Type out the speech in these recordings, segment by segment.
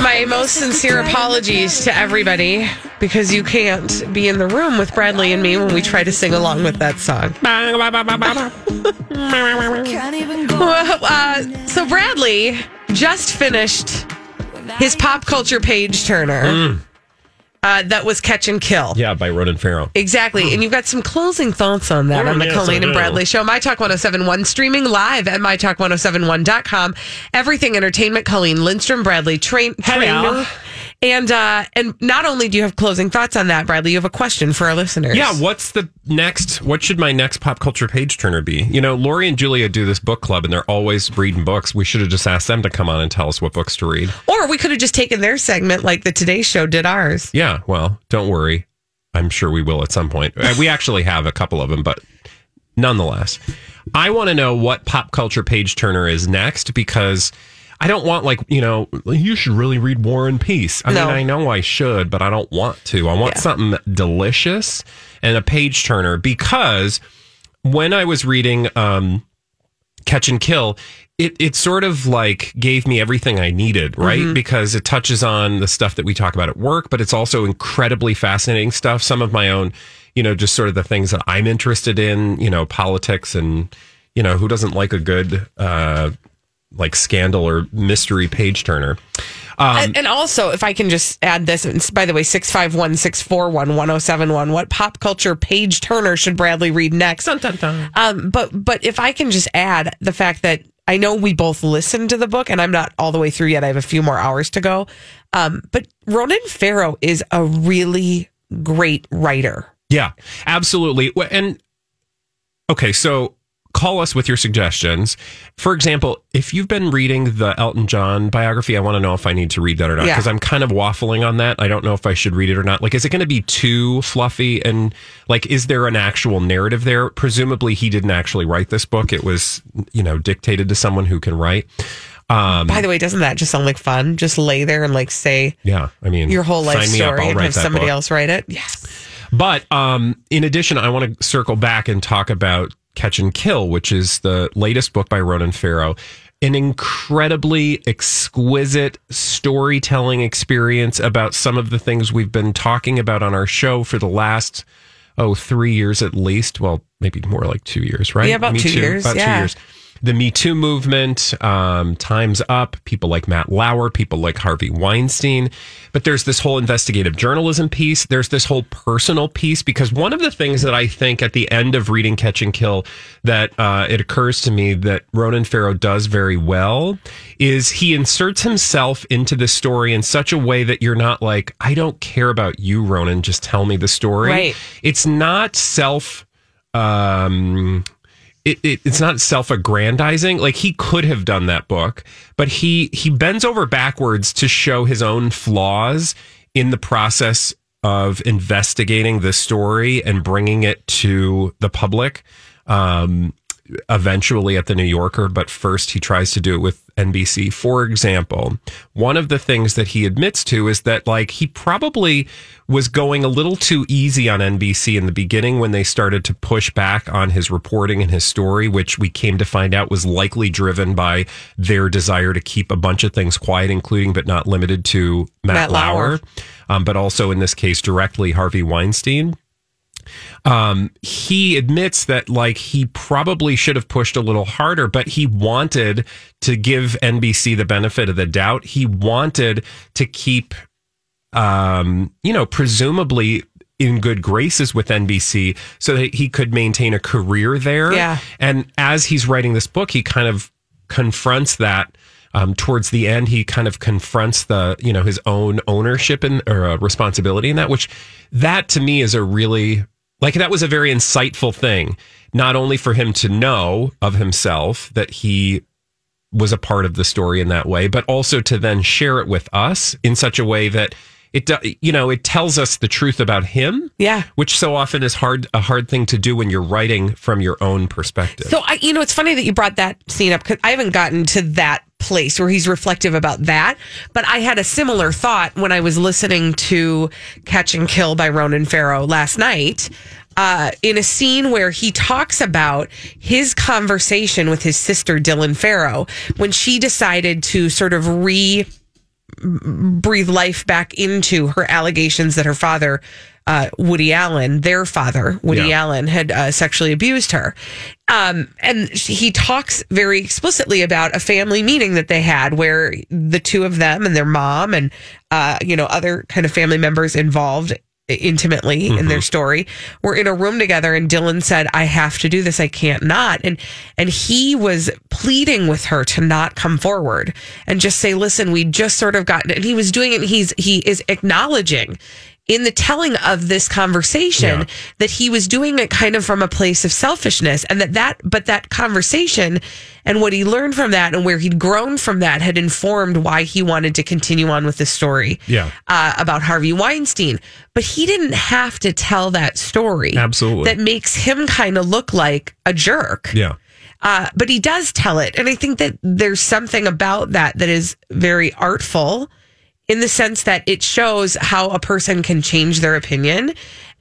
My most sincere apologies to everybody because you can't be in the room with Bradley and me when we try to sing along with that song. Well, uh, so Bradley just finished his pop culture page turner. Uh, that was Catch and Kill. Yeah, by Ronan Farrow. Exactly. And you've got some closing thoughts on that Oh, on the yes, I Colleen and do. Bradley show. My Talk 1071, streaming live at MyTalk1071.com. Everything Entertainment, Colleen Lindstrom, Bradley train, Trainer. And uh, and not only do you have closing thoughts on that, Bradley, you have a question for our listeners. Yeah, what's the next? What should my next pop culture page turner be? You know, Lori and Julia do this book club, and they're always reading books. We should have just asked them to come on and tell us what books to read. Or we could have just taken their segment like the Today Show did ours. Yeah, well, don't worry. I'm sure we will at some point. Uh, We actually have a couple of them, but nonetheless, I want to know what pop culture page turner is next because I don't want like you know you should really read War and Peace. I No. mean, I know I should, but I don't want to. I want Yeah. something delicious and a page turner because when I was reading um, Catch and Kill, it it sort of like gave me everything I needed, right? Because it touches on the stuff that we talk about at work, but it's also incredibly fascinating stuff. Some of my own, you know, just sort of the things that I'm interested in, you know, politics and you know, who doesn't like a good uh like scandal or mystery page turner. Um, and, and also, if I can just add this, and by the way, 651 641 1071, what pop culture page turner should Bradley read next? Um, but but if I can just add the fact that I know we both listened to the book, and I'm not all the way through yet. I have a few more hours to go. Um, but Ronan Farrow is a really great writer. Yeah, absolutely. And okay, so call us with your suggestions. For example, if you've been reading the Elton John biography, I want to know if I need to read that or not Yeah. because I'm kind of waffling on that. I don't know if I should read it or not. Like, is it going to be too fluffy? And like, is there an actual narrative there? Presumably, he didn't actually write this book. It was, you know, dictated to someone who can write. Um, By the way, doesn't that just sound like fun? Just lay there and like say yeah, I mean, your whole life story and have somebody book. else write it. Yes. But um, in addition, I want to circle back and talk about Catch and Kill, which is the latest book by Ronan Farrow. An incredibly exquisite storytelling experience about some of the things we've been talking about on our show for the last, oh, three years at least. Well, maybe more like two years, right? Yeah, about Me two Too, years, About yeah. two years. The Me Too movement, um, Time's Up, people like Matt Lauer, people like Harvey Weinstein. But there's this whole investigative journalism piece. There's this whole personal piece because one of the things that I think at the end of reading Catch and Kill that uh, it occurs to me that Ronan Farrow does very well is he inserts himself into the story in such a way that you're not like, I don't care about you, Ronan. Just tell me the story. Right. It's not self. Um, it, it, it's not self-aggrandizing. Like he could have done that book but he he bends over backwards to show his own flaws in the process of investigating the story and bringing it to the public. Um eventually at the New Yorker, but first he tries to do it with NBC. For example, one of the things that he admits to is that like he probably was going a little too easy on NBC in the beginning when they started to push back on his reporting and his story, which we came to find out was likely driven by their desire to keep a bunch of things quiet, including but not limited to Matt, Matt Lauer. Lauer, um, but also in this case directly Harvey Weinstein um, he admits that like he probably should have pushed a little harder, but he wanted to give NBC the benefit of the doubt. He wanted to keep um, you know, presumably in good graces with NBC so that he could maintain a career there. Yeah. And as he's writing this book, he kind of confronts that. Um, towards the end, he kind of confronts the, you know, his own ownership and or uh, responsibility in that, which that to me is a really like that was a very insightful thing, not only for him to know of himself that he was a part of the story in that way, but also to then share it with us in such a way that it you know it tells us the truth about him yeah. which so often is hard a hard thing to do when you're writing from your own perspective. So i you know it's funny that you brought that scene up because i haven't gotten to that place where he's reflective about that. But i had a similar thought when i was listening to catch and kill by ronan farrow last night uh, in a scene where he talks about his conversation with his sister Dylan Farrow when she decided to sort of re breathe life back into her allegations that her father, uh, Woody Allen, their father, Woody yeah. Allen, had uh, sexually abused her. Um, and he talks very explicitly about a family meeting that they had where the two of them and their mom and, uh, you know, other kind of family members involved intimately mm-hmm. in their mm-hmm. story were in a room together and Dylan said I have to do this I can't not and and he was pleading with her to not come forward and just say listen we just sort of gotten and he was doing it he's he is acknowledging in the telling of this conversation yeah. that he was doing it kind of from a place of selfishness and that that but that conversation and what he learned from that and where he'd grown from that had informed why he wanted to continue on with the story yeah. Uh, about Harvey Weinstein. But he didn't have to tell that story absolutely. that makes him kind of look like a jerk. Yeah. Uh, but he does tell it. And I think that there's something about that that is very artful in the sense that it shows how a person can change their opinion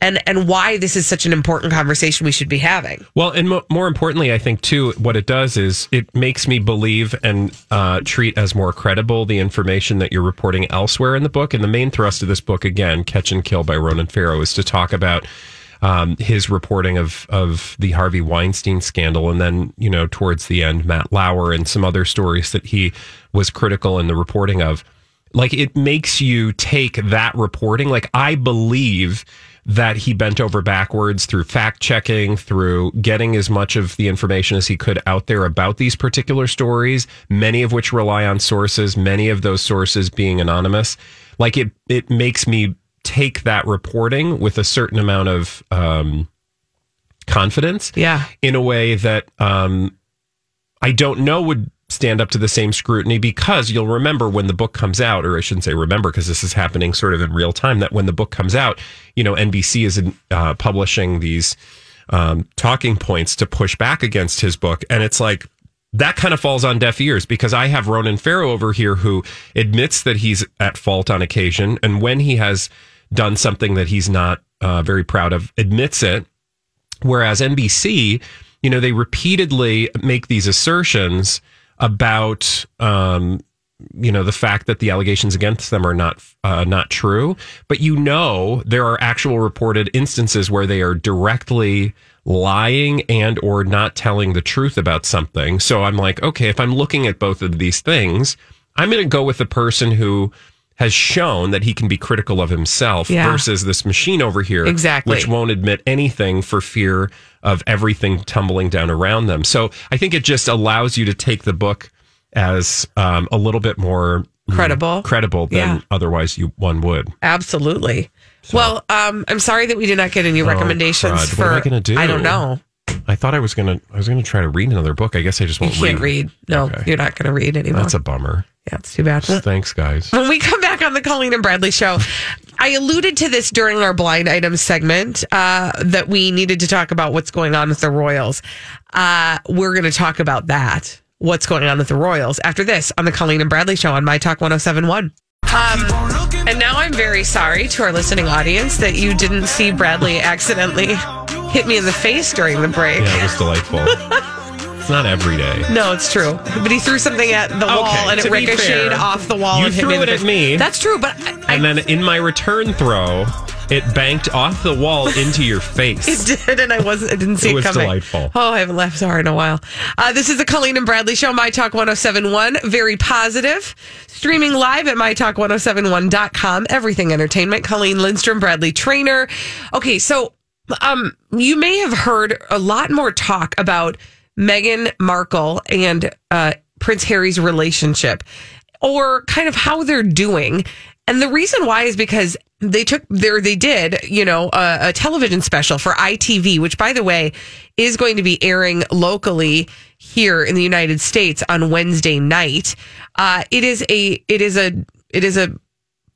and and why this is such an important conversation we should be having. Well, and mo- more importantly, I think too, what it does is it makes me believe and uh, treat as more credible the information that you're reporting elsewhere in the book. And the main thrust of this book, again, "Catch and Kill" by Ronan Farrow, is to talk about. Um, his reporting of of the Harvey Weinstein scandal, and then you know towards the end, Matt Lauer and some other stories that he was critical in the reporting of like it makes you take that reporting. Like I believe that he bent over backwards through fact checking, through getting as much of the information as he could out there about these particular stories, many of which rely on sources, many of those sources being anonymous. Like it, it makes me take that reporting with a certain amount of um, confidence. Yeah. In a way that um, I don't know would stand up to the same scrutiny because you'll remember when the book comes out, or I shouldn't say remember because this is happening sort of in real time, that when the book comes out, you know, NBC is uh, publishing these um, talking points to push back against his book. And it's like, that kind of falls on deaf ears because I have Ronan Farrow over here who admits that he's at fault on occasion. And when he has done something that he's not uh, very proud of, admits it. Whereas NBC, you know, they repeatedly make these assertions about um, you know the fact that the allegations against them are not uh, not true, but you know there are actual reported instances where they are directly lying and or not telling the truth about something. So I'm like, okay, if I'm looking at both of these things, I'm going to go with the person who has shown that he can be critical of himself yeah. versus this machine over here, exactly. which won't admit anything for fear of everything tumbling down around them. So I think it just allows you to take the book as um, a little bit more credible, credible than yeah. otherwise you one would. Absolutely. So. Well, um, I'm sorry that we did not get any oh, recommendations crud. for. What am I going to do? I don't know. I thought I was gonna. I was gonna try to read another book. I guess I just won't. You can't read. read. No, okay. you're not gonna read anymore. That's a bummer. Yeah, it's too bad. Thanks, guys. When we come back on the Colleen and Bradley show, I alluded to this during our blind items segment uh, that we needed to talk about what's going on with the Royals. Uh, we're going to talk about that. What's going on with the Royals after this on the Colleen and Bradley show on My Talk 1071. Um, and now I'm very sorry to our listening audience that you didn't see Bradley accidentally hit me in the face during the break. Yeah, it was delightful. It's not every day. No, it's true. But he threw something at the wall and it ricocheted fair, off the wall you and threw it at me. That's true, but I, and then in my return throw, it banked off the wall into your face. It did, and I wasn't. I didn't see It it, was coming. delightful. Oh, I haven't laughed so hard in a while. Uh, this is the Colleen and Bradley Show, My Talk 1071. Very positive. Streaming live at MyTalk1071.com. Everything Entertainment. Colleen Lindstrom, Bradley Trainer. Okay, so um, you may have heard a lot more talk about Meghan Markle and uh, Prince Harry's relationship or kind of how they're doing. And the reason why is because they took there, they did, you know, a, a television special for ITV, which by the way is going to be airing locally here in the United States on Wednesday night. Uh, it is a, it is a, it is a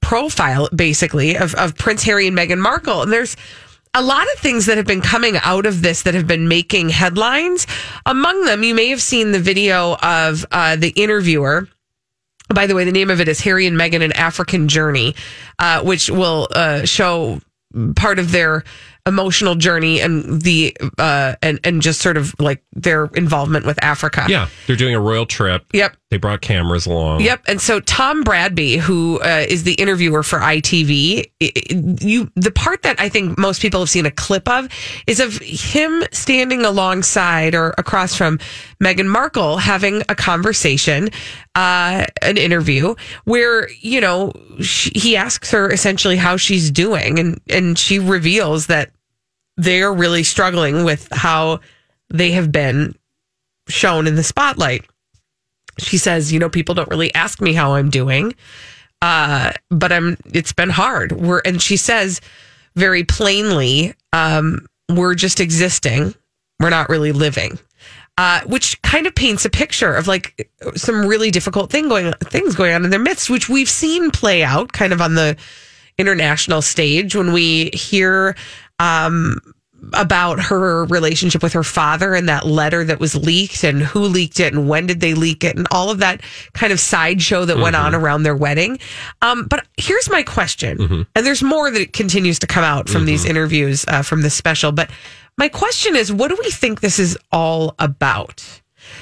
profile basically of, of Prince Harry and Meghan Markle. And there's a lot of things that have been coming out of this that have been making headlines. Among them, you may have seen the video of uh, the interviewer. By the way, the name of it is Harry and Meghan: An African Journey, uh, which will uh, show part of their emotional journey and the uh, and and just sort of like their involvement with Africa. yeah, they're doing a royal trip. Yep. They brought cameras along. Yep. And so Tom Bradby, who uh, is the interviewer for ITV, i- i- you the part that I think most people have seen a clip of is of him standing alongside or across from Meghan Markle having a conversation, uh, an interview where you know she, he asks her essentially how she's doing, and and she reveals that they're really struggling with how they have been shown in the spotlight she says, you know, people don't really ask me how I'm doing. Uh, but I'm it's been hard. We're and she says very plainly, um, we're just existing. We're not really living. Uh, which kind of paints a picture of like some really difficult thing going things going on in their midst, which we've seen play out kind of on the international stage when we hear um, about her relationship with her father and that letter that was leaked and who leaked it and when did they leak it and all of that kind of sideshow that went on around their wedding. Um, but here's my question, and there's more that continues to come out from these interviews uh, from this special. But my question is, what do we think this is all about?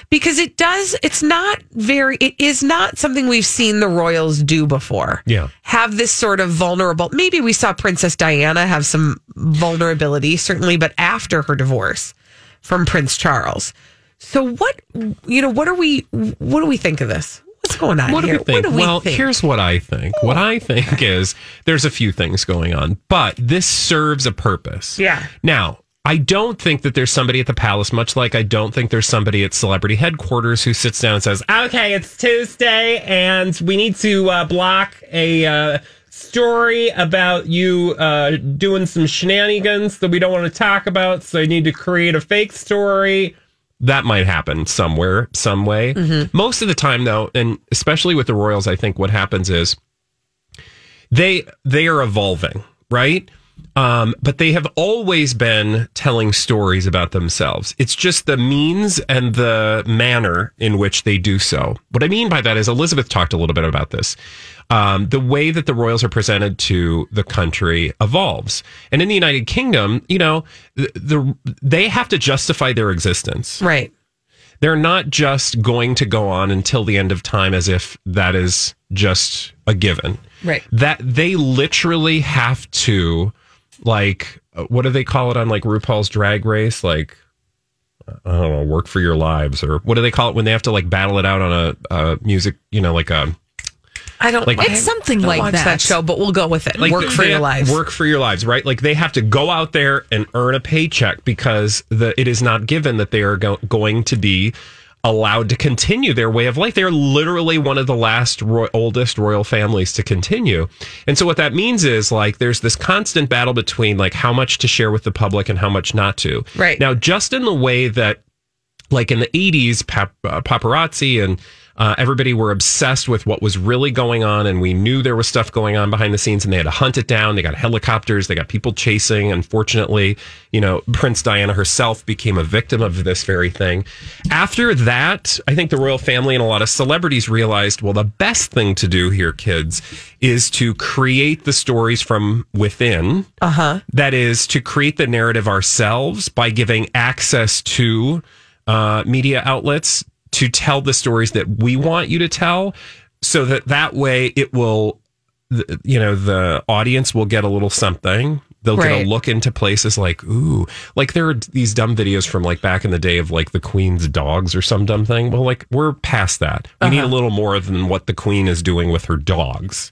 Because it does, it's not very, it is not something we've seen the royals do before Yeah. have this sort of vulnerable maybe we saw princess diana have some vulnerability certainly but after her divorce from prince charles so what you know what are we what do we think of this what's going on What do we think? do we well, think here's what I think. What I think is there's a few things going on, but this serves a purpose. Yeah. Now, I don't think that there's somebody at the palace, much like I don't think there's somebody at celebrity headquarters who sits down and says, "Okay, it's Tuesday, and we need to uh, block a." Uh, Story about you uh, doing some shenanigans that we don't want to talk about, so I need to create a fake story that might happen somewhere, some way. Most of the time, though, and especially with the Royals, I think what happens is they they are evolving, right? Um, but they have always been telling stories about themselves. It's just the means and the manner in which they do so. What I mean by that is Elizabeth talked a little bit about this. Um, the way that the royals are presented to the country evolves, and in the United Kingdom, you know, the, the they have to justify their existence right they're not just going to go on until the end of time as if that is just a given. Right. That they literally have to, like, uh, what do they call it on like RuPaul's Drag Race? Like, I don't know, work for your lives, or what do they call it when they have to like battle it out on a, a music, you know, like a i don't Like- I It's something don't like watch that. that show but we'll go with it like work for your lives Work for your lives, right? Like they have to go out there and earn a paycheck because the it is not given that they are go- going to be allowed to continue their way of life. They are literally one of the last ro- oldest royal families to continue. And so what that means is like there's this constant battle between like how much to share with the public and how much not to. Right. Now, just in the way that like in the 80s pap- uh, paparazzi and uh, everybody were obsessed with what was really going on and we knew there was stuff going on behind the scenes and they had to hunt it down. They got helicopters. They got people chasing. Unfortunately you know prince diana herself became a victim of this very thing. After that i think the royal family and a lot of celebrities realized well the best thing to do here kids is to create the stories from within. Uh-huh. That is to create the narrative ourselves by giving access to uh, media outlets to tell the stories that we want you to tell so that that way it will you know the audience will get a little something. They'll get a look into places like ooh like there are these dumb videos from like back in the day of like the queen's dogs or some dumb thing. Well like we're past that. We need uh-huh. a little more than what the queen is doing with her dogs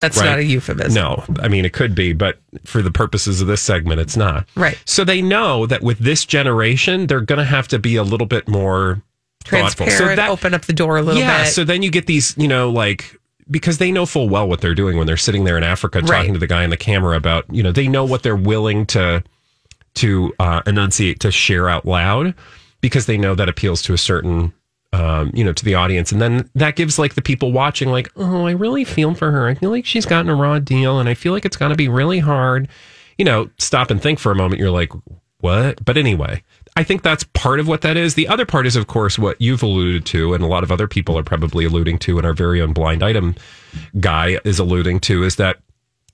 That's Right. not a euphemism. no i mean it could be but for the purposes of this segment it's not Right. so they know that with this generation they're going to have to be a little bit more thoughtful. Transparent, so that open up the door a little bit. yeah bit. so then you get these you know like because they know full well what they're doing when they're sitting there in Africa Right. talking to the guy in the camera about you know they know what they're willing to to uh, enunciate to share out loud because they know that appeals to a certain um, you know to the audience. And then that gives like the people watching like oh I really feel for her. I feel like she's gotten a raw deal and I feel like it's going to be really hard. You know stop and think for a moment. You're like what? But anyway I think that's part of what that is. The other part is, of course, what you've alluded to, and a lot of other people are probably alluding to, and our very own blind item guy is alluding to, is that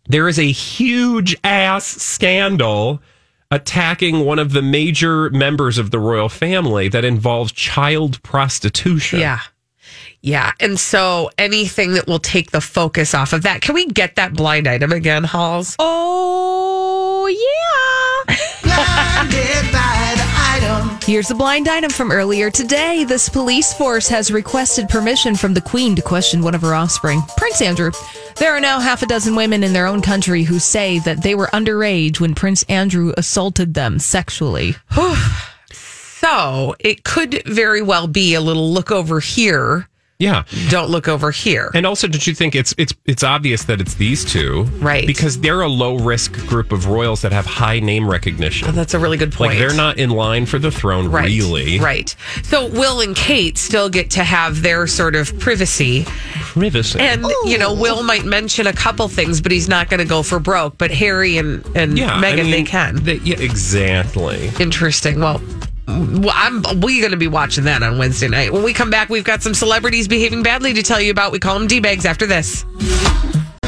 there is a huge ass scandal attacking one of the major members of the royal family that involves child prostitution. Yeah. Yeah. And so anything that will take the focus off of that. Can we get that blind item again, Halls? Oh, yeah. Here's a blind item from earlier today. This police force has requested permission from the Queen to question one of her offspring, Prince Andrew. There are now half a dozen women in their own country who say that they were underage when Prince Andrew assaulted them sexually. So it could very well be a little look over here. Yeah. Don't look over here. And also, don't you think it's it's it's obvious that it's these two, Right. Because they're a low risk group of royals that have high name recognition. Oh, that's a really good point. Like they're not in line for the throne, Right. really. Right. So Will and Kate still get to have their sort of privacy. Privacy. And, you know, Will might mention a couple things, but he's not going to go for broke. But Harry and, and yeah, I Meghan, they can. they- yeah, exactly. Interesting. Well, I'm we going to be watching that on Wednesday night. When we come back, we've got some celebrities behaving badly to tell you about. We call them D bags after this.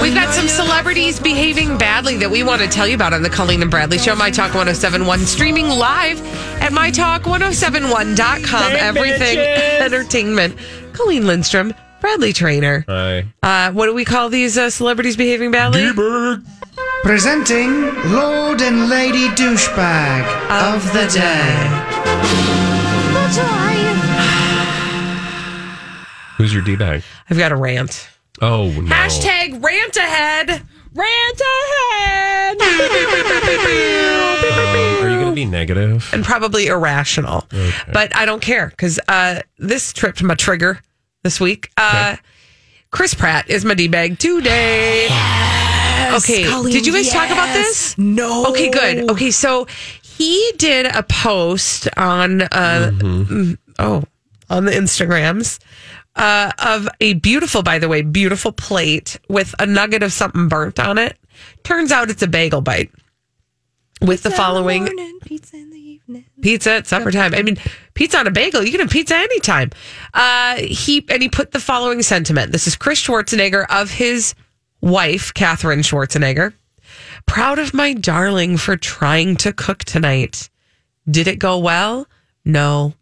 We've got some celebrities behaving badly that we want to tell you about on the Colleen and Bradley Show, My Talk 1071, streaming live at MyTalk1071.com. Everything entertainment. Colleen Lindstrom, Bradley Trainer. Hi. Uh, what do we call these uh, celebrities behaving badly? D-Bird. Presenting Lord and Lady Douchebag of the Day. Who's your D bag? I've got a rant. Oh no. Hashtag rant ahead. Rant ahead. Um, are you going to be negative? and probably irrational. But I don't care because uh, this tripped my trigger this week. Uh, Chris Pratt is my D bag today. okay, Colleen, did you guys talk about this? No. Okay, good. Okay, so he did a post on uh, mm, oh on the Instagrams. Uh, of a beautiful, by the way, beautiful plate with a nugget of something burnt on it. Turns out it's a bagel bite with the following pizza in the evening. pizza at supper time. I mean, pizza on a bagel. You can have pizza anytime. Uh, he and he put the following sentiment. This is Chris Schwarzenegger of his wife, Catherine Schwarzenegger. Proud of my darling for trying to cook tonight. Did it go well? No.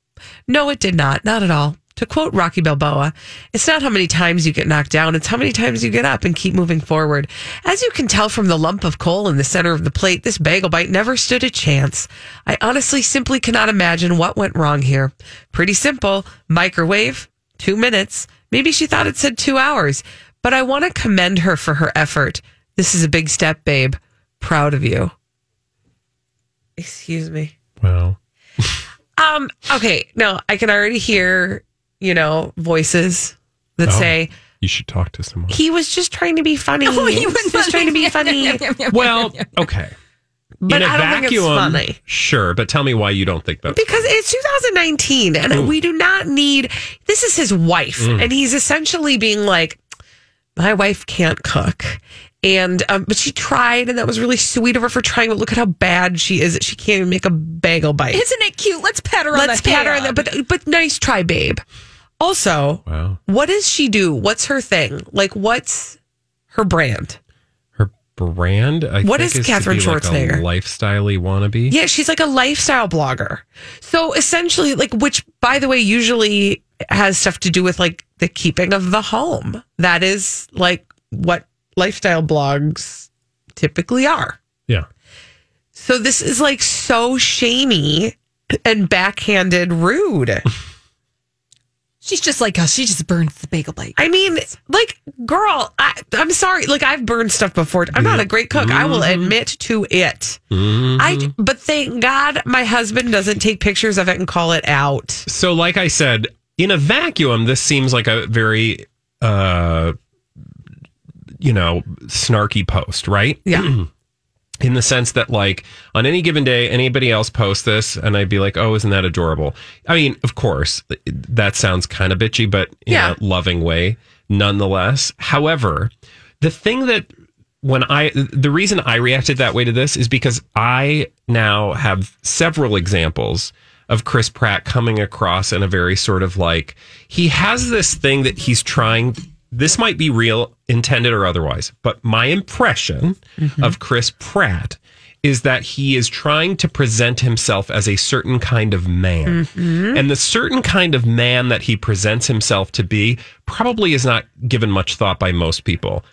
No, it did not. Not at all. To quote Rocky Balboa, it's not how many times you get knocked down, it's how many times you get up and keep moving forward. As you can tell from the lump of coal in the center of the plate, this bagel bite never stood a chance. I honestly simply cannot imagine what went wrong here. Pretty simple microwave, two minutes. Maybe she thought it said two hours, but I want to commend her for her effort. This is a big step, babe. Proud of you. Excuse me. Well, Um, okay, no, I can already hear, you know, voices that Oh. say you should talk to someone. he was just trying to be funny. Oh, he he was was just trying to be funny. Well, okay. But In a I don't think it's vacuum, funny. sure. But tell me why you don't think that. Because it's 2019 and we do not need this is his wife Mm. and he's essentially being like my wife can't cook and um, but she tried and that was really sweet of her for trying but look at how bad she is that she can't even make a bagel bite. Isn't it cute? Let's pat her on Let's the pat her on the but but nice try babe. Also, Wow. what does she do? What's her thing? Like what's her brand? Her brand. I What think, is to Catherine be like Schwarzenegger? a lifestyle-y wannabe. Yeah, she's like a lifestyle blogger. So essentially, like, which by the way, usually has stuff to do with like the keeping of the home. That is like what lifestyle blogs typically are. Yeah. So this is like so shamey and backhanded rude. She's just like us. She just burns the bagel bite. I mean, like, girl, I, I'm sorry. Like, I've burned stuff before. I'm not a mm-hmm. great cook. I will mm-hmm. admit to it. Mm-hmm. I, but thank God my husband doesn't take pictures of it and call it out. So, like I said, in a vacuum, this seems like a very, uh, you know, snarky post, right? Yeah. in the sense that like on any given day anybody else posts this and i'd be like oh isn't that adorable i mean of course that sounds kind of bitchy but in Yeah. a loving way nonetheless however the thing that when i the reason i reacted that way to this is because i now have several examples of chris pratt coming across in a very sort of like he has this thing that he's trying this might be real, intended or otherwise, but my impression mm-hmm. of Chris Pratt is that he is trying to present himself as a certain kind of man. Mm-hmm. And the certain kind of man that he presents himself to be probably is not given much thought by most people.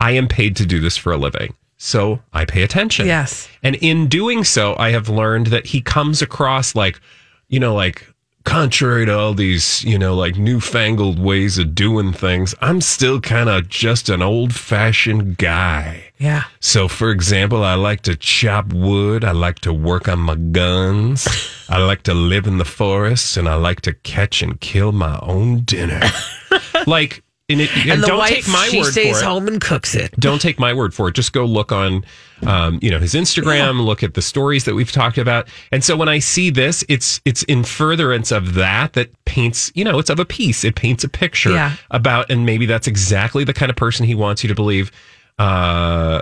I am paid to do this for a living. So I pay attention. Yes. And in doing so, I have learned that he comes across like, you know, like contrary to all these, you know, like newfangled ways of doing things, I'm still kind of just an old fashioned guy. Yeah. So, for example, I like to chop wood. I like to work on my guns. I like to live in the forest and I like to catch and kill my own dinner. like, and, it, and, And the don't wife, take my she word stays for it home and cooks it. don't take my word for it. Just go look on, um, you know, his Instagram. Look at the stories that we've talked about. And so when I see this, it's it's in furtherance of that that paints, you know, it's of a piece. It paints a picture Yeah. about, and maybe that's exactly the kind of person he wants you to believe, uh,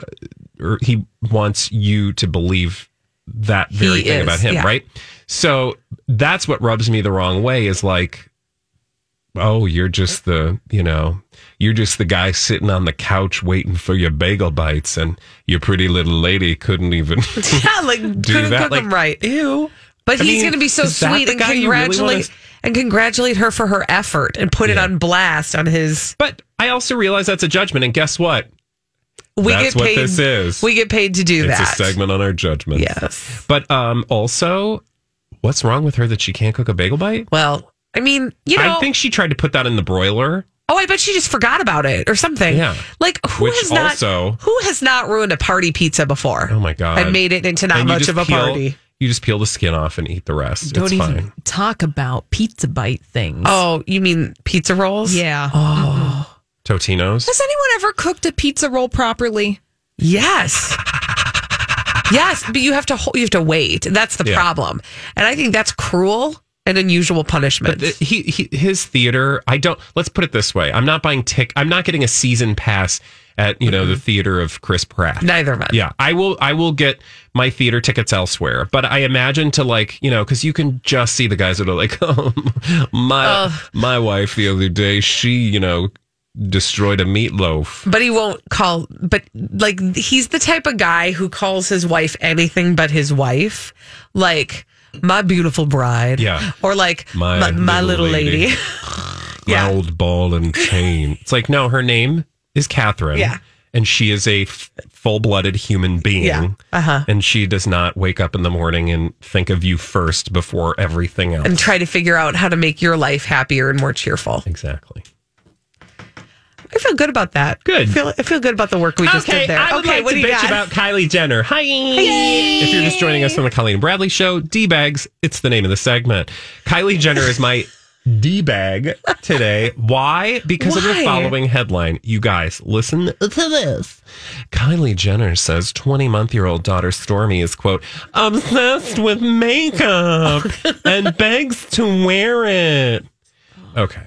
or he wants you to believe that very He thing is, about him, yeah. right? So that's what rubs me the wrong way. Is like oh, you're just the, you know, you're just the guy sitting on the couch waiting for your bagel bites, and your pretty little lady couldn't even. Yeah, like couldn't that, cook like- them right. Ew. But I he's going to be so sweet and you really congratulate wanna- and congratulate her for her effort and put it on blast on his. but I also realize that's a judgment, and guess what? We That's get what paid. this is. We get paid to do It's that. It's a segment on our judgment. Yes. But um, also, what's wrong with her that she can't cook a bagel bite? Well, I mean, you know, I think she tried to put that in the broiler. Oh, I bet she just forgot about it or something. Yeah. Like who Which has not also- who has not ruined a party pizza before? Oh my god! And made it into not And much of a peel- party. You just peel the skin off and eat the rest. Don't it's even fine. talk about pizza bite things. Oh, you mean pizza rolls? yeah. Oh. Totino's. Has anyone ever cooked a pizza roll properly? Yes. yes, but you have to you have to wait. That's the Yeah. problem. And I think that's cruel and unusual punishment. But the- he, he his theater. I don't. Let's put it this way. I'm not buying tick. I'm not getting a season pass at you know the mm-hmm. theater of Chris Pratt. Neither of us. Yeah, I will. I will get my theater tickets elsewhere. But I imagine to like you know because you can just see the guys that are like, oh, my my wife the other day. She you know destroyed a meatloaf. But he won't call. But like he's the type of guy who calls his wife anything but his wife, like my beautiful bride, Yeah. or like My my, my little lady. lady. My old ball and chain. It's like, no, her name is Catherine. Yeah. And she is a f- full blooded human being. Yeah. Uh-huh. And she does not wake up in the morning and think of you first before everything else. and try to figure out how to make your life happier and more cheerful. exactly. I feel good about that. Good. I feel, I feel good about the work we just did there. I would okay, like what to do you bitch got? about Kylie Jenner. Hi. If you're just joining us on the Colleen and Bradley Show, D-Bags, it's the name of the segment. Kylie Jenner is my D-bag today. Why? Because of the following headline. You guys, listen to this. Kylie Jenner says 20-month-year-old daughter Stormi is, quote, obsessed with makeup and begs to wear it. Okay.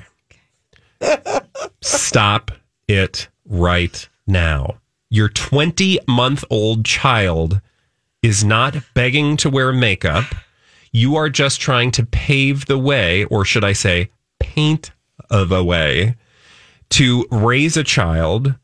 Stop it right now. Your 20 month old child is not begging to wear makeup. You are just trying to pave the way, or should I say, paint of a way to raise a child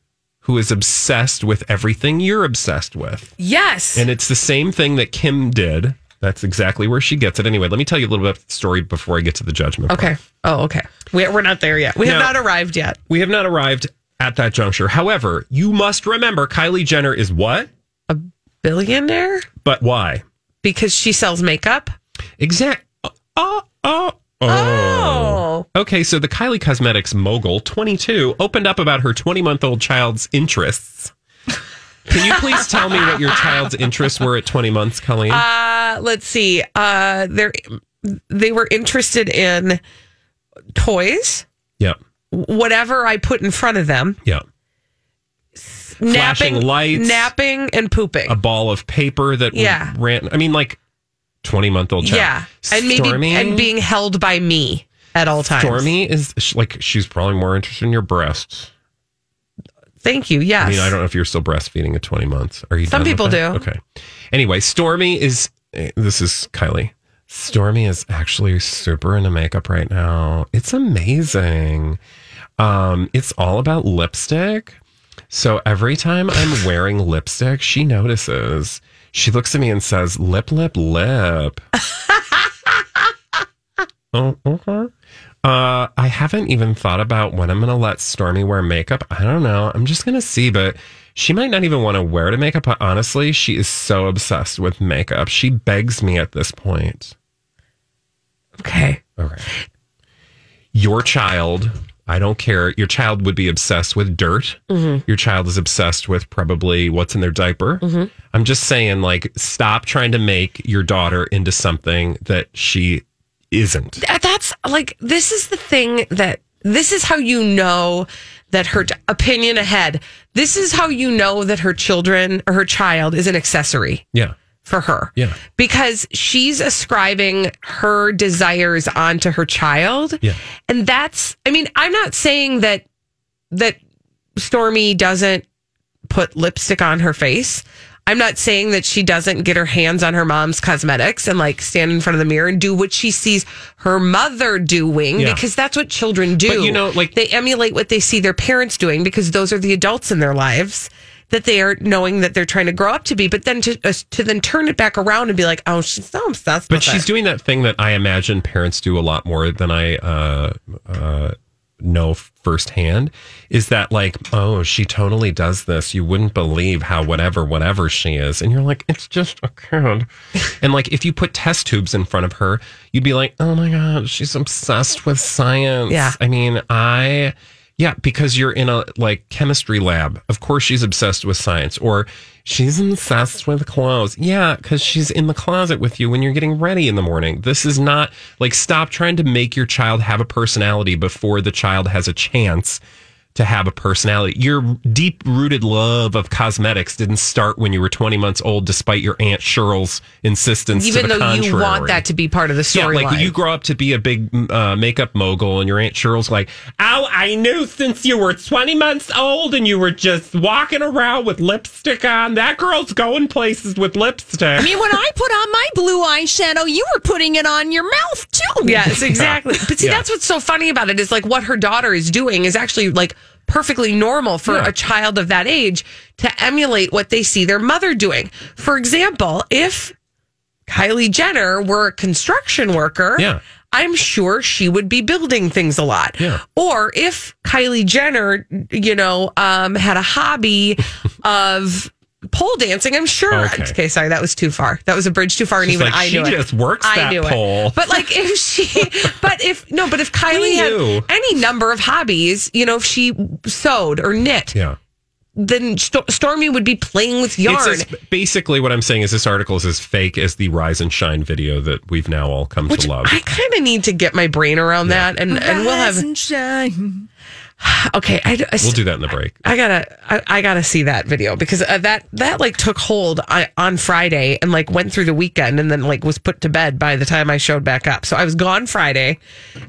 who is obsessed with everything you're obsessed with. Yes. And it's the same thing that Kim did. That's exactly where she gets it. Anyway, let me tell you a little bit of the story before I get to the judgment. part. okay. Oh, okay. We're, we're not there yet. We have No. not arrived yet. We have not arrived at that juncture. However, you must remember Kylie Jenner is what? A billionaire? But why? Because she sells makeup? Exact. Oh, oh, oh. Oh. Okay, so the Kylie Cosmetics mogul, 22, opened up about her 20 month old child's interests. Can you please tell me what your child's interests were at 20 months, Colleen? Uh, let's see. Uh, they're, they were interested in toys, yep. whatever I put in front of them, Yep. Flashing napping, lights. napping, and pooping. A ball of paper that Yeah. ran. I mean, like 20 month old child. yeah, and maybe Stormi- and being held by me at all times. Stormi is like, she's probably more interested in your breasts. Thank you. Yes. I mean, I don't know if you're still breastfeeding at 20 months. Are you? Some people do. Okay. Anyway, Stormi is. eh, This is Kylie. Stormi is actually super into makeup right now. It's amazing. Um, it's all about lipstick. So every time I'm wearing lipstick, she notices. She looks at me and says, "Lip, lip, lip." oh, okay. Uh, I haven't even thought about when I'm going to let Stormi wear makeup. I don't know. I'm just going to see, but she might not even want to wear the makeup. But honestly, she is so obsessed with makeup. She begs me at this point. okay. Okay. Your child, I don't care. Your child would be obsessed with dirt. Your child is obsessed with probably what's in their diaper. I'm just saying, like, stop trying to make your daughter into something that she isn't. That's like this is the thing that this is how you know that her opinion ahead. This is how you know that her children or her child is an accessory Yeah. for her. Yeah. Because she's ascribing her desires onto her child. Yeah. And that's I mean, I'm not saying that that Stormi doesn't put lipstick on her face. I'm not saying that she doesn't get her hands on her mom's cosmetics and like stand in front of the mirror and do what she sees her mother doing Yeah. because that's what children do. But, you know, like- they emulate what they see their parents doing because those are the adults in their lives that they are knowing that they're trying to grow up to be. But then to uh, to then turn it back around and be like, oh, she's so obsessed. But she's it. doing that thing that I imagine parents do a lot more than I uh, uh, know firsthand. Is that like, oh, she totally does this. You wouldn't believe how whatever, whatever she is. And you're like, it's just a kid. and like, if you put test tubes in front of her, you'd be like, oh my God, she's obsessed with science. Yeah. I mean, I. Yeah, because you're in a like chemistry lab. Of course, she's obsessed with science, or she's obsessed with clothes. Yeah, because she's in the closet with you when you're getting ready in the morning. This is not like stop trying to make your child have a personality before the child has a chance to have a personality. Your deep rooted love of cosmetics didn't start when you were 20 months old, despite your aunt Cheryl's insistence. even to the though you want that to be part of the story. Yeah, storyline. like you grow up to be a big uh, makeup mogul, and your aunt Cheryl's like, "Oh, I knew since you were 20 months old and you were just walking around with lipstick on. That girl's going places with lipstick." I mean, when I put on my blue eyeshadow, you were putting it on your mouth too. Yes, exactly. But see, Yeah. that's what's so funny about it is like what her daughter is doing is actually like perfectly normal for Yeah. a child of that age to emulate what they see their mother doing. For example, if Kylie Jenner were a construction worker, Yeah. I'm sure she would be building things a lot. Yeah. Or if Kylie Jenner, you know, um, had a hobby of pole dancing, I'm sure. Oh, okay. Okay. sorry, that was too far. That was a bridge too far, and even like, I "She knew it. just works I that knew pole. It. But like, if she, but if no, but if Kylie had any number of hobbies, you know, if she sewed or knit, Yeah. then Sto- Stormi would be playing with yarn. It's as, basically what I'm saying is this article is as fake as the Rise and Shine video that we've now all come which to love. I kind of need to get my brain around that, and and we'll have okay. I, I, we'll do that in the break. I gotta, I, I gotta see that video because uh, that that like took hold on, on Friday and like went through the weekend and then like was put to bed by the time I showed back up. So I was gone Friday,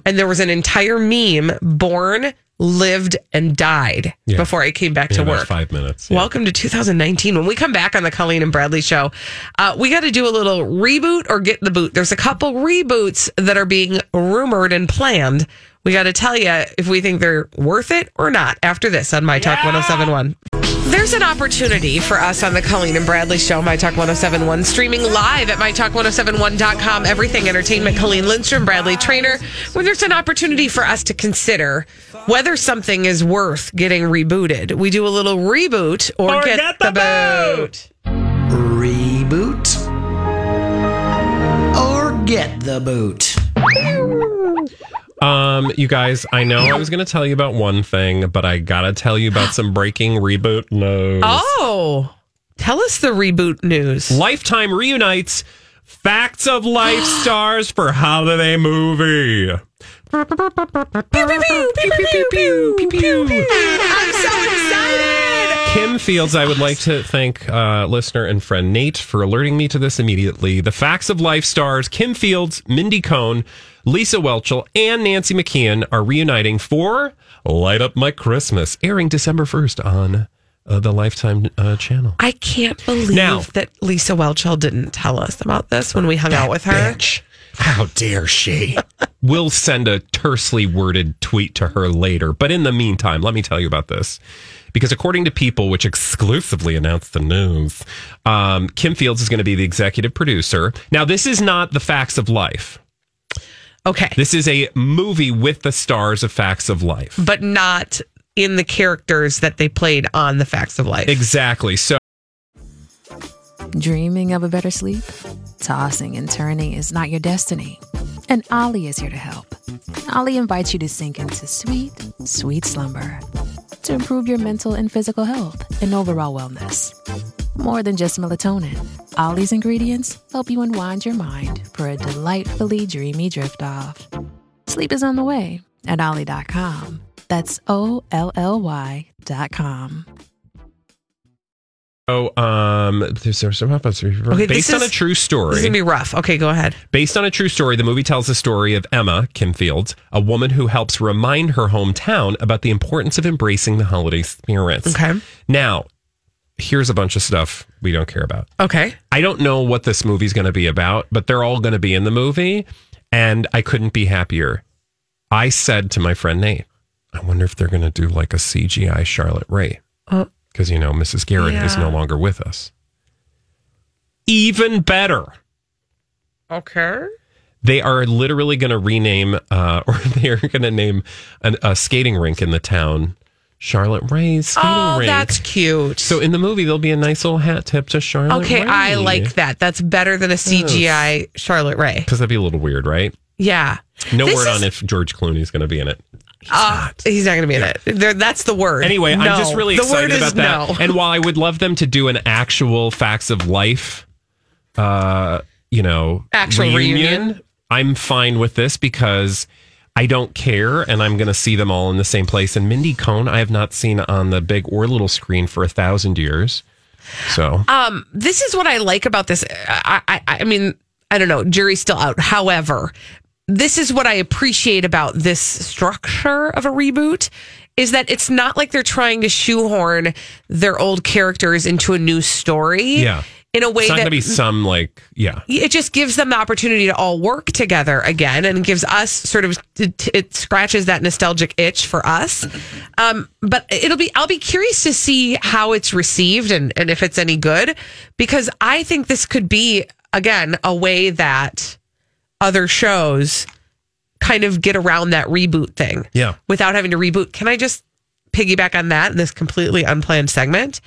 and there was an entire meme born, lived, and died Yeah. before I came back In to work. five minutes. yeah. Welcome to 2019. When we come back on the Colleen and Bradley show, uh, we got to do a little reboot or get the boot. There's a couple reboots that are being rumored and planned. We got to tell you if we think they're worth it or not after this on My Talk 1071. There's an opportunity for us on the Colleen and Bradley show, My Talk 1071, streaming live at MyTalk1071.com. Everything Entertainment, Colleen Lindstrom, Bradley Traynor, where there's an opportunity for us to consider whether something is worth getting rebooted. We do a little reboot or, get, the, boot. Reboot or get the boot. Um, you guys, I know I was going to tell you about one thing, but I got to tell you about some breaking reboot news. Oh, tell us the reboot news. Lifetime reunites Facts of Life stars for holiday movie. I'm so excited. Kim Fields, I would like to thank uh, listener and friend Nate for alerting me to this immediately. The Facts of Life stars Kim Fields, Mindy Cohn, Lisa Whelchel, and Nancy McKeon are reuniting for Light Up My Christmas, airing December 1st on uh, the Lifetime uh, channel. I can't believe Now- that Lisa Whelchel didn't tell us about this when we hung out with her. Bitch. How dare she? we'll send a tersely worded tweet to her later. But in the meantime, let me tell you about this. Because according to People, which exclusively announced the news, um, Kim Fields is going to be the executive producer. Now, this is not the facts of life. Okay. This is a movie with the stars of Facts of Life. but not in the characters that they played on the Facts of Life. Exactly. So Dreaming of a better sleep? Tossing and turning is not your destiny. And Olly is here to help. Olly invites you to sink into sweet, sweet slumber to improve your mental and physical health and overall wellness. More than just melatonin, Olly's ingredients help you unwind your mind for a delightfully dreamy drift off. Sleep is on the way at Olly.com. That's O L L Y.com. Oh, um, there's, there's some Okay, based on is- a true story. This is gonna be rough. Okay, go ahead. Based on a true story, the movie tells the story of Emma Kim Fields, a woman who helps remind her hometown about the importance of embracing the holiday spirits. Okay. Now, here's a bunch of stuff we don't care about. Okay. I don't know what this movie's going to be about, but they're all going to be in the movie, and I couldn't be happier. I said to my friend Nate, I wonder if they're going to do like a CGI Charlotte Rae. Oh. Because, you know, Mrs. Garrett is no longer with us. Even better. Okay. They are literally going to rename, uh, or they are going to name an, a skating rink in the town Charlotte Rae's skating Oh, rink. that's cute. so in the movie, there'll be a nice little hat tip to Charlotte. okay, I like that. That's better than a CGI Charlotte Rae. because that'd be a little weird, right? Yeah. No This word is- on if George Clooney's going to be in it. He's Uh, not. he's not going to be in it. There, that's the word. Anyway, No. I'm just really the excited about that. No. And while I would love them to do an actual facts of life, uh, you know, Actual reunion. I'm fine with this because I don't care, and I'm going to see them all in the same place. And Mindy Cohn, I have not seen on the big or little screen for a thousand years. So Um, this is what I like about this. I, I, I mean, I don't know. Jury's still out. However, this is what I appreciate about this structure of a reboot is that it's not like they're trying to shoehorn their old characters into a new story. Yeah. in a way It's not that to be some like yeah. it just gives them the opportunity to all work together again and gives us sort of it, it scratches that nostalgic itch for us um, but it'll be i'll be curious to see how it's received and, and if it's any good because i think this could be again a way that other shows kind of get around that reboot thing Yeah. without having to reboot can i just piggyback on that in this completely unplanned segment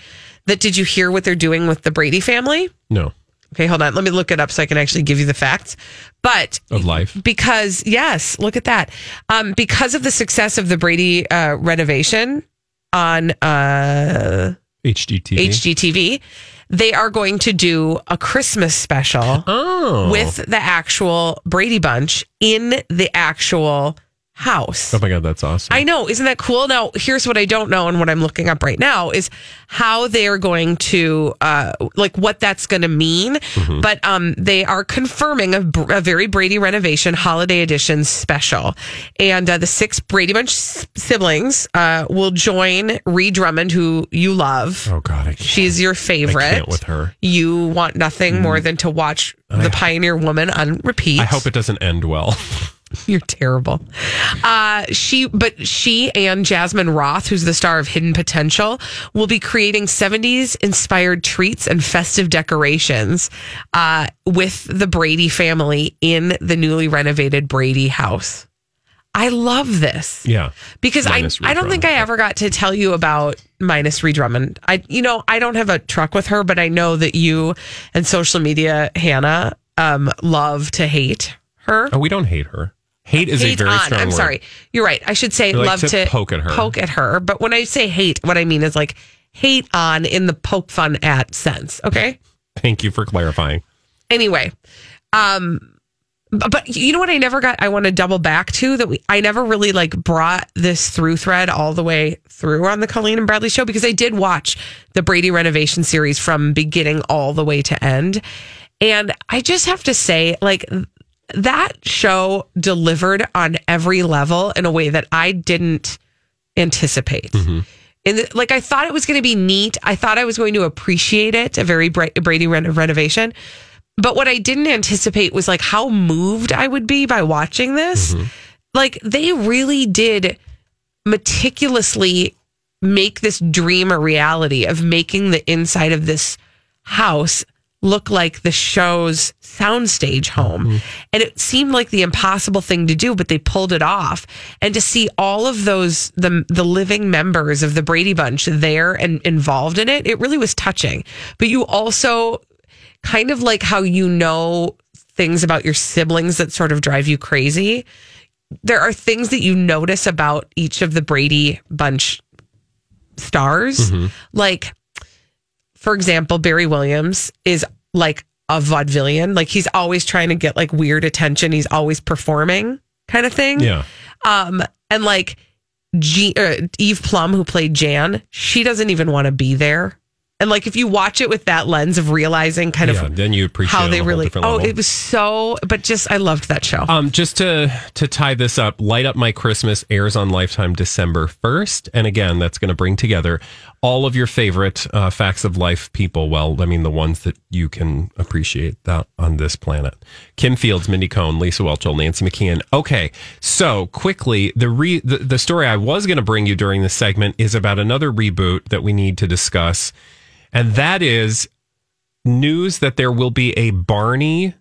that did you hear what they're doing with the brady family No. Okay, hold on. Let me look it up so I can actually give you the facts. But Of life. because yes, look at that. Um, because of the success of the Brady uh, renovation on uh, HGTV. HGTV, they are going to do a Christmas special Oh. with the actual Brady Bunch in the actual house. Oh my god, that's awesome. I know, isn't that cool? Now, here's what I don't know, and what I'm looking up right now is how they are going to, uh, like, what that's going to mean. Mm-hmm. But um, they are confirming a, a very Brady renovation holiday edition special, and uh, the six Brady Bunch siblings uh, will join Ree Drummond, who you love. oh god, I can't, She's your favorite. I can't with her. You want nothing more than to watch the Pioneer Woman on repeat. I hope it doesn't end well. You're terrible. Uh, she, but she and Jasmine Roth, who's the star of Hidden Potential, will be creating 70s inspired treats and festive decorations uh, with the Brady family in the newly renovated Brady house. I love this yeah. because I, Minus I don't think I ever got to tell you about minus Ree Drummond. I you know I don't have a truck with her, but I know that you and social media Hannah um, love to hate her. Oh, we don't hate her. Hate is hate a very on. strong I'm word. sorry. You're right. I should say like love to to, poke at her. Poke at her. But when I say hate, what I mean is like hate on in the poke fun at sense. Okay. Thank you for clarifying. Anyway, um, but, but you know what? I never got. I want to double back to that. We I never really like brought this through thread all the way through on the Colleen and Bradley show because I did watch the Brady renovation series from beginning all the way to end, and I just have to say, like that show delivered on every level in a way that I didn't anticipate. And the, like I thought it was going to be neat. I thought I was going to appreciate it, a very Bra- Brady ren- renovation. But what I didn't anticipate was like how moved I would be by watching this. Mm-hmm. Like they really did meticulously make this dream a reality of making the inside of this house look like the show's soundstage home. Mm-hmm. And it seemed like the impossible thing to do, but they pulled it off. And to see all of those the the living members of the Brady Bunch there and involved in it, it really was touching. But you also kind of like how you know things about your siblings that sort of drive you crazy. There are things that you notice about each of the Brady Bunch stars. Mm-hmm. Like, for example, Barry Williams is like a vaudevillian. Like he's always trying to get like weird attention. He's always performing kind of thing. Yeah. Um, and like G- uh, Eve Plumb, who played Jan, she doesn't even want to be there. And like if you watch it with that lens of realizing kind yeah. of Then you appreciate how they on a whole really oh level. it was so but just I loved that show. Um, just to to tie this up, Light Up My Christmas airs on Lifetime December first, and again, that's going to bring together all of your favorite uh, facts of life people. Well, I mean, the ones that you can appreciate that on this planet. Kim Fields, Mindy Cohn, Lisa Whelchel, Nancy McKeon. Okay, so quickly, the re the, the story I was going to bring you during this segment is about another reboot that we need to discuss, and that is news that there will be a Barney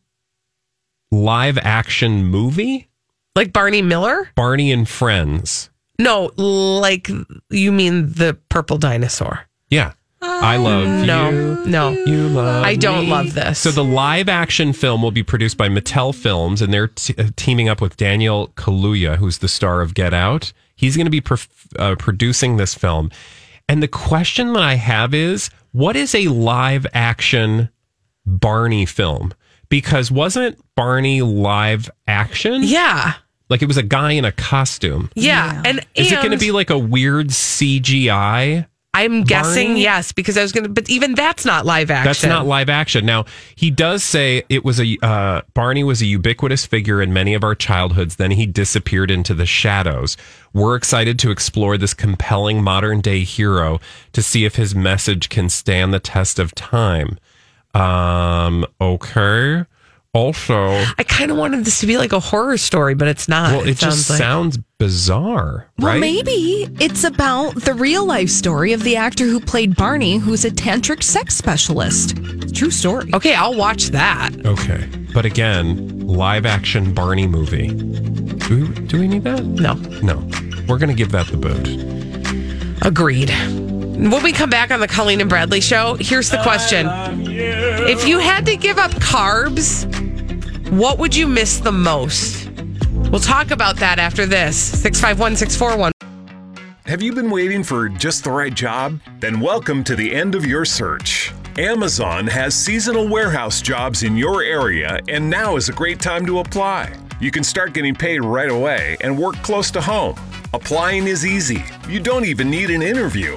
live action movie. like Barney Miller? Barney and Friends. No, like you mean the purple dinosaur. Yeah. I love No, you. no. You love I don't me. love this. So the live action film will be produced by Mattel Films, and they're t- uh, teaming up with Daniel Kaluuya, who's the star of Get Out. He's going to be prof- uh, producing this film. And the question that I have is, what is a live action Barney film? Because wasn't Barney live action? Yeah. Like it was a guy in a costume. Yeah. And Is it going to be like a weird CGI? I'm guessing Barney? yes, because I was gonna but even that's not live action. That's not live action. Now he does say it was a uh, Barney was a ubiquitous figure in many of our childhoods. Then he disappeared into the shadows. We're excited to explore this compelling modern day hero to see if his message can stand the test of time. Um, okay. Also, I kind of wanted this to be like a horror story, but it's not. well, it, just like- sounds bizarre, Well, right? maybe it's about the real life story of the actor who played Barney, who's a tantric sex specialist. True story. Okay, I'll watch that. Okay, but again, live action Barney movie. Do we, do we need that? No. No, we're gonna give that the boot. Agreed. When we come back on the Colleen and Bradley show, here's the question. If you had to give up carbs, what would you miss the most? We'll talk about that after this. 651 641. Have you been waiting for just the right job? Then welcome to the end of your search. Amazon has seasonal warehouse jobs in your area, and now is a great time to apply. You can start getting paid right away and work close to home. Applying is easy. You don't even need an interview.